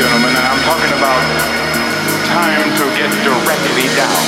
gentlemen, and I'm talking about time to get directly down.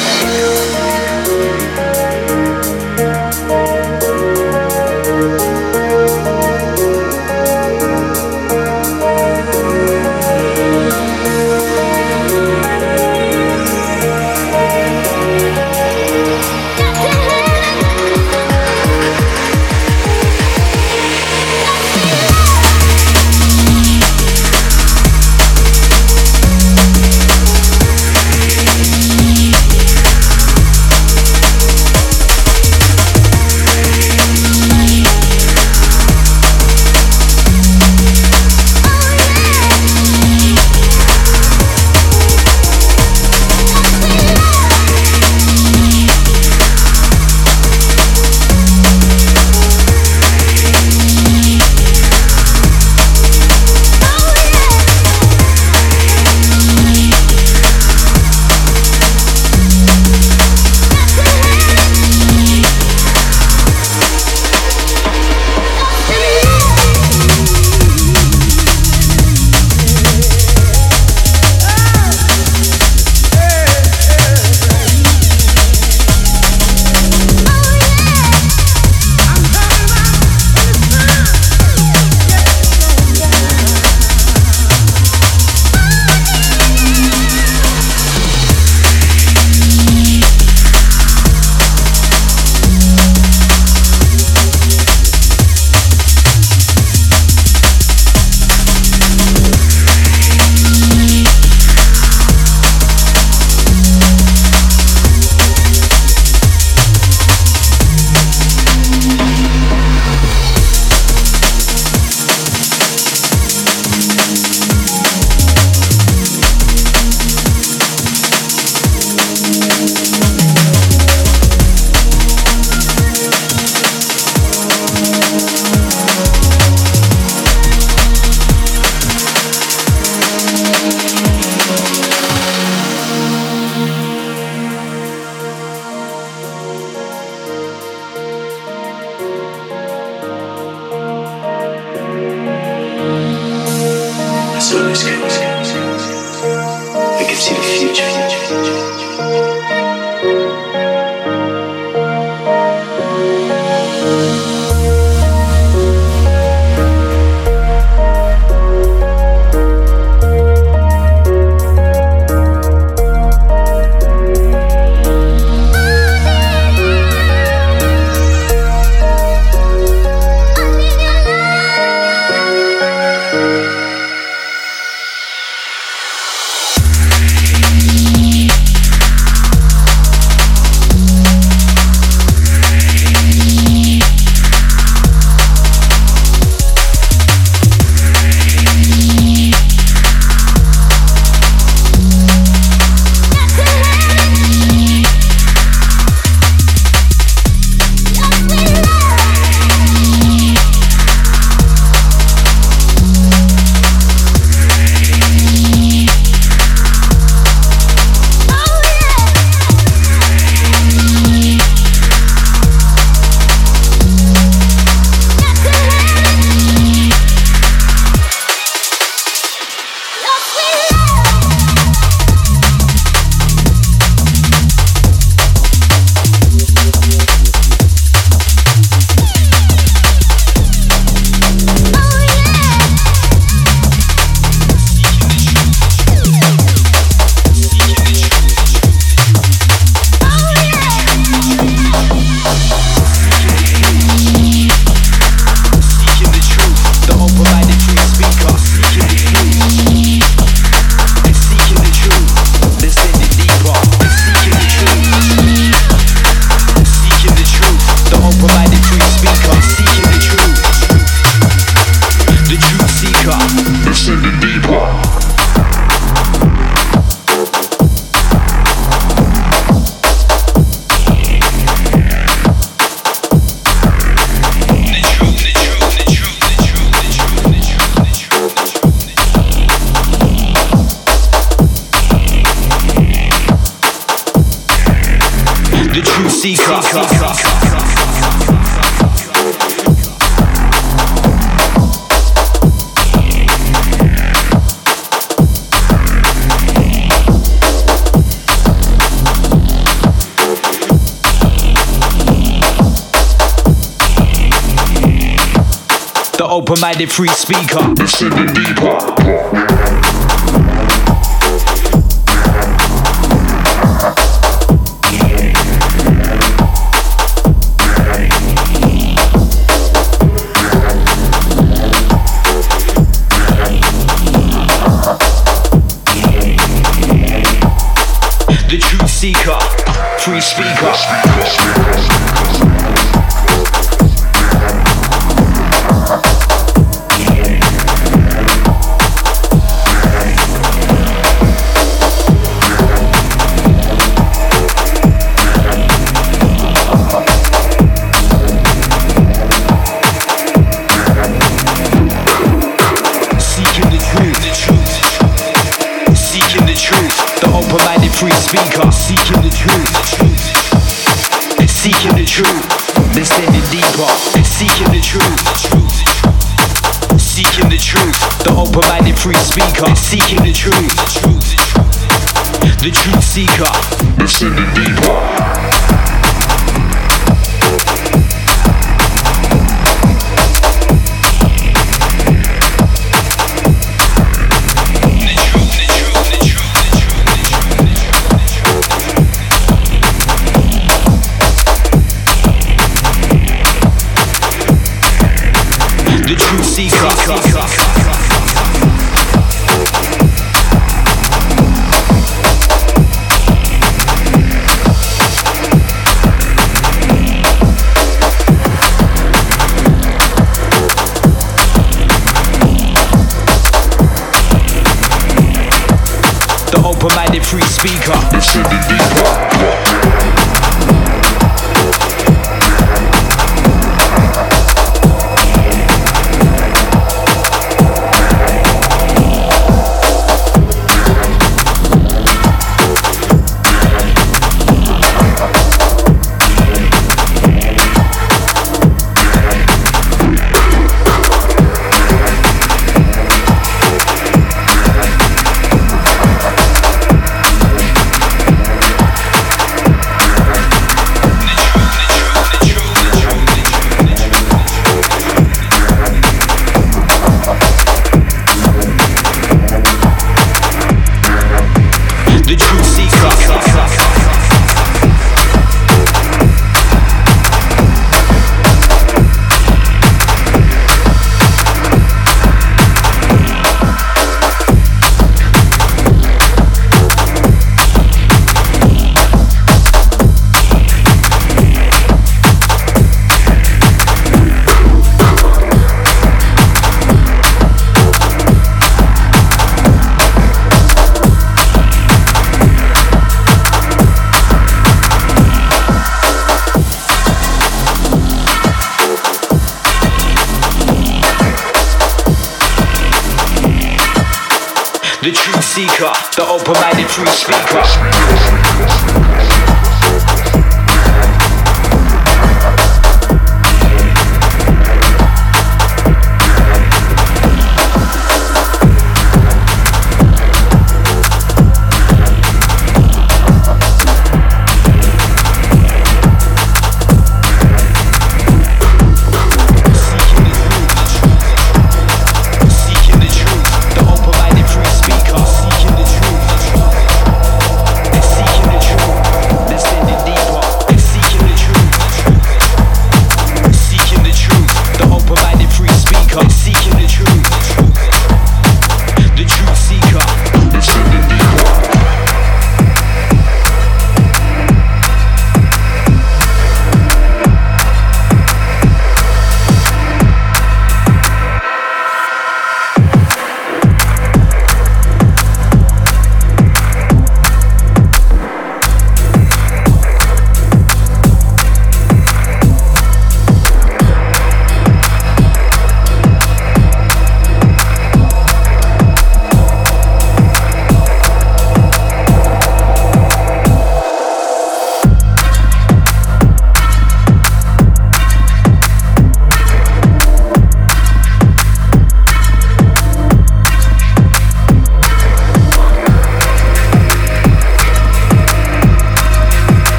open-minded free speaker. Listen to deeper. the truth seeker, free speaker. free speaker seeking the truth. The truth seeker. Descending deeper. seeker. seeker. speaker. be deeper.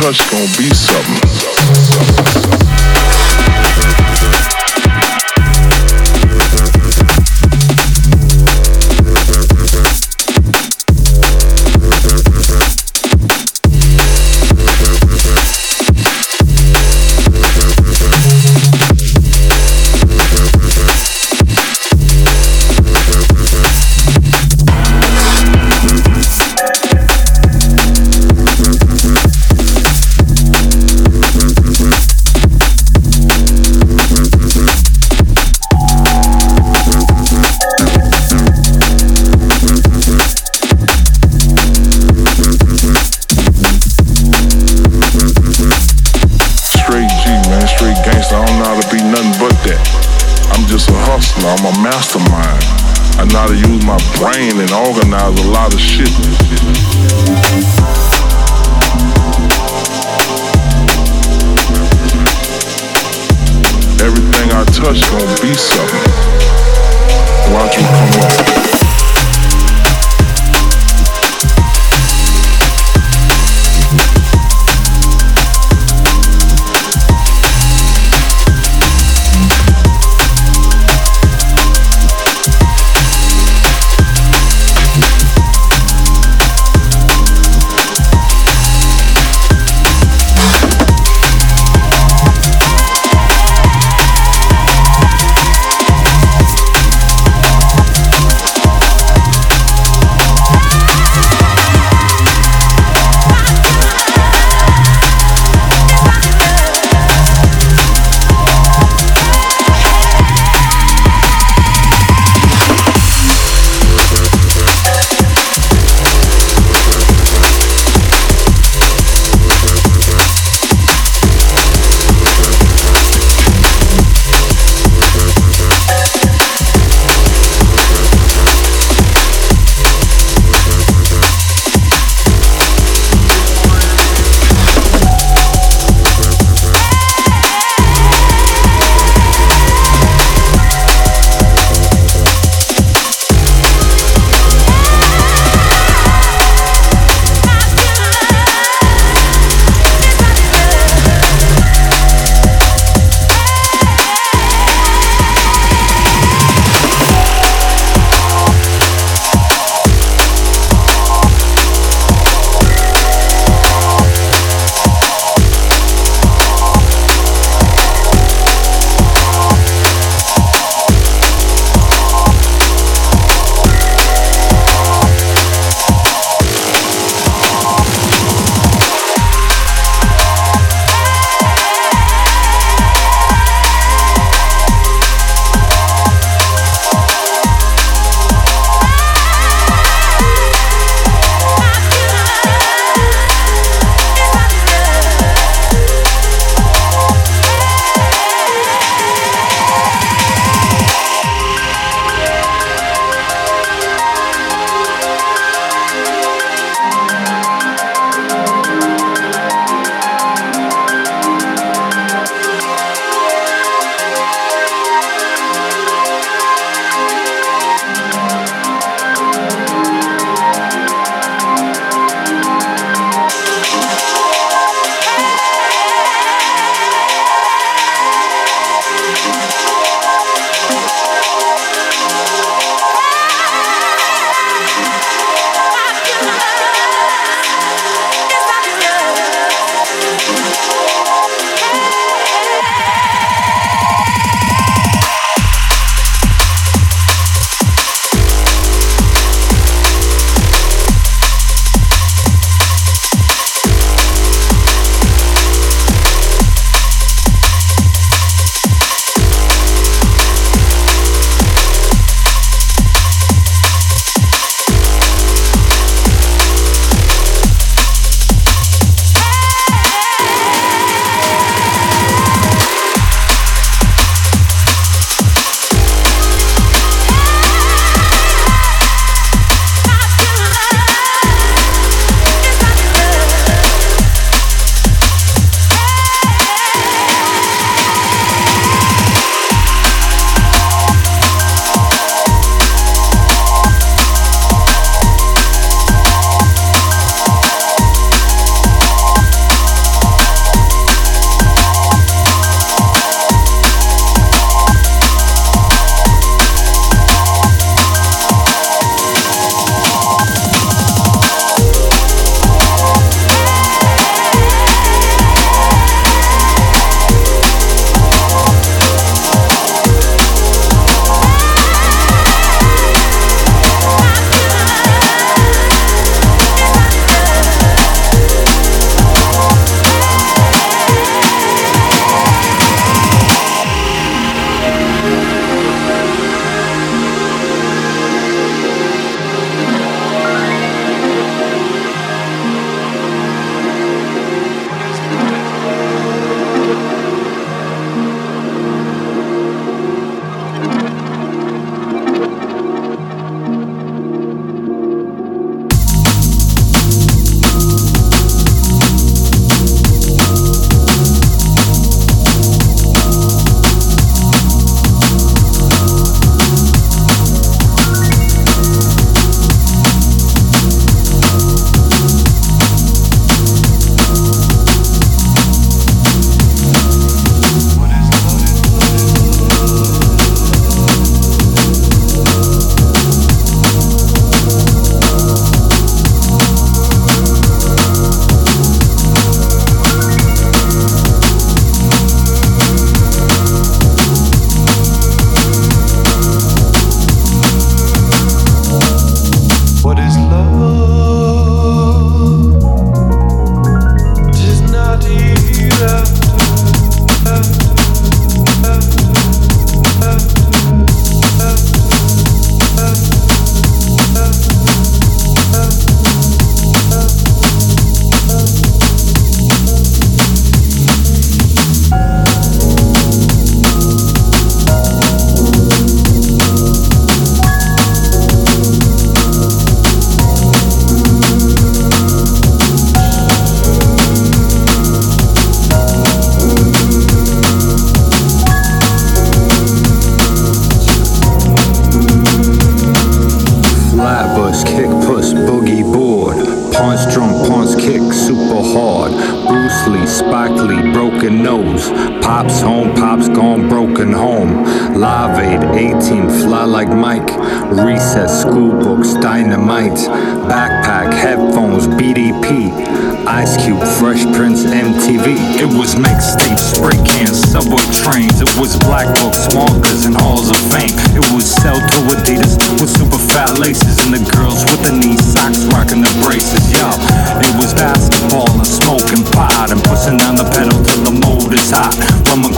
Touch gonna be something. I know how to use my brain and organize a lot of shit. Everything I touch gonna be something. Watch me come up. Trains. It was black books, markers, and halls of fame. It was shell toe Adidas with super fat laces. And the girls with the knee socks rocking the braces. Yo, it was basketball and smoking pot and pushing down the pedal till the motor's hot.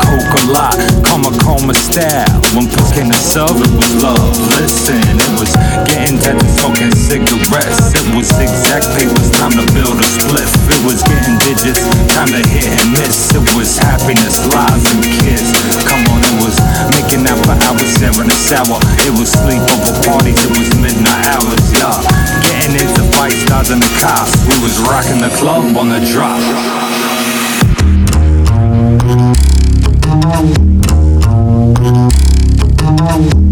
Coke a lot, coma coma style. When push came to shove, it was love. Listen, it was getting and smoking cigarettes. It was exact papers, time to build a spliff. It was getting digits, time to hit and miss. It was happiness, lies, and kids. Come on, it was making out for hours there in sour. It was sleepover parties, it was midnight hours, yeah. Getting into fight stars and the cops. We was rocking the club on the drop. Thank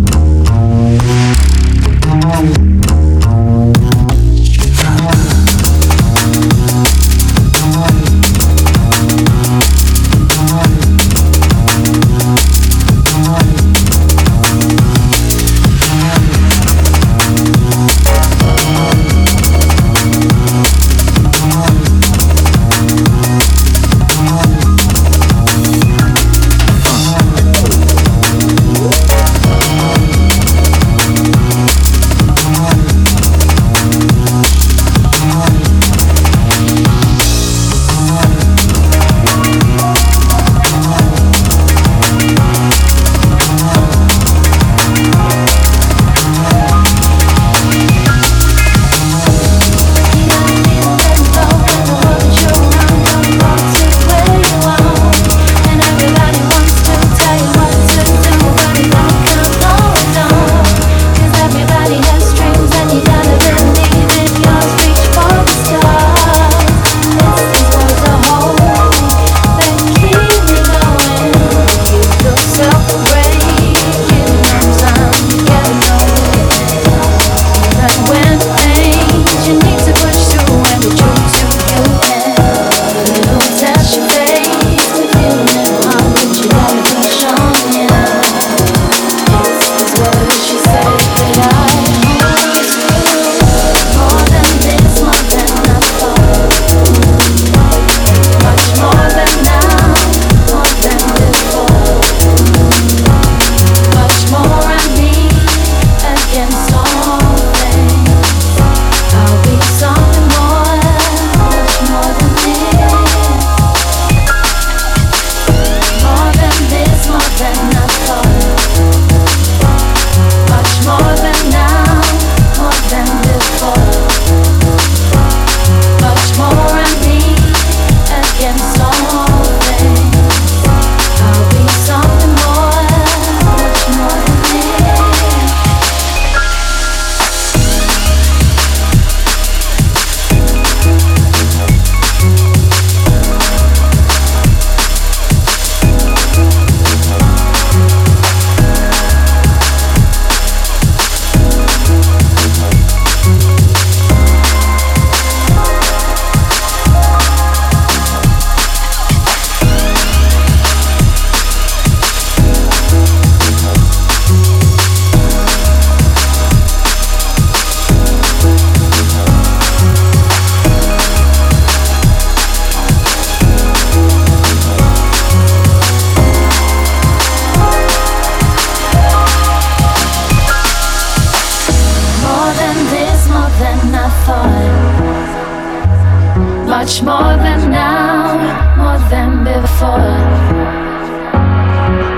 for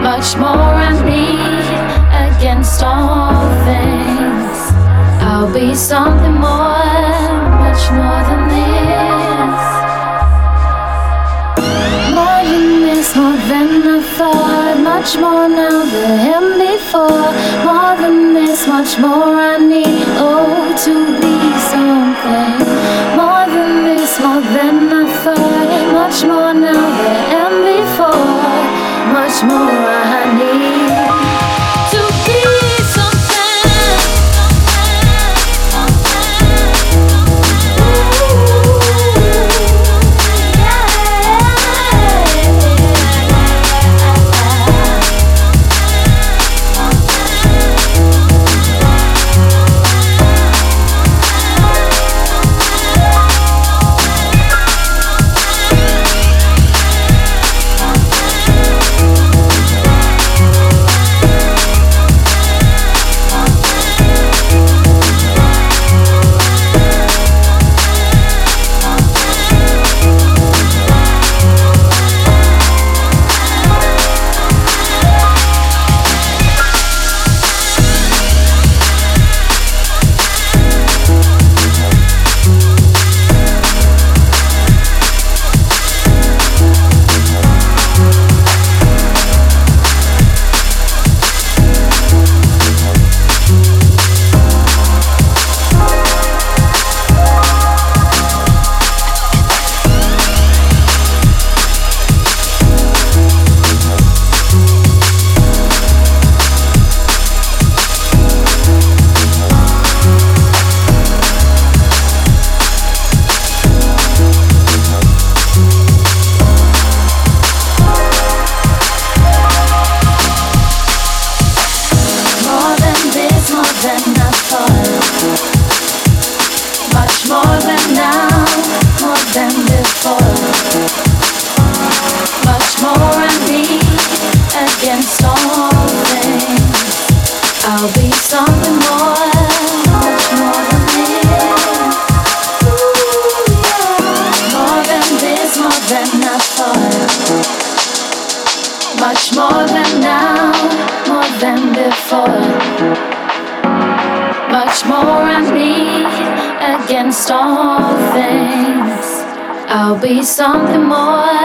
much more of me against all things. I'll be something more, much more than this. More than this, more than I thought. Much more now than him before. More than this, much more I need. Oh, to be something. move around. Something more,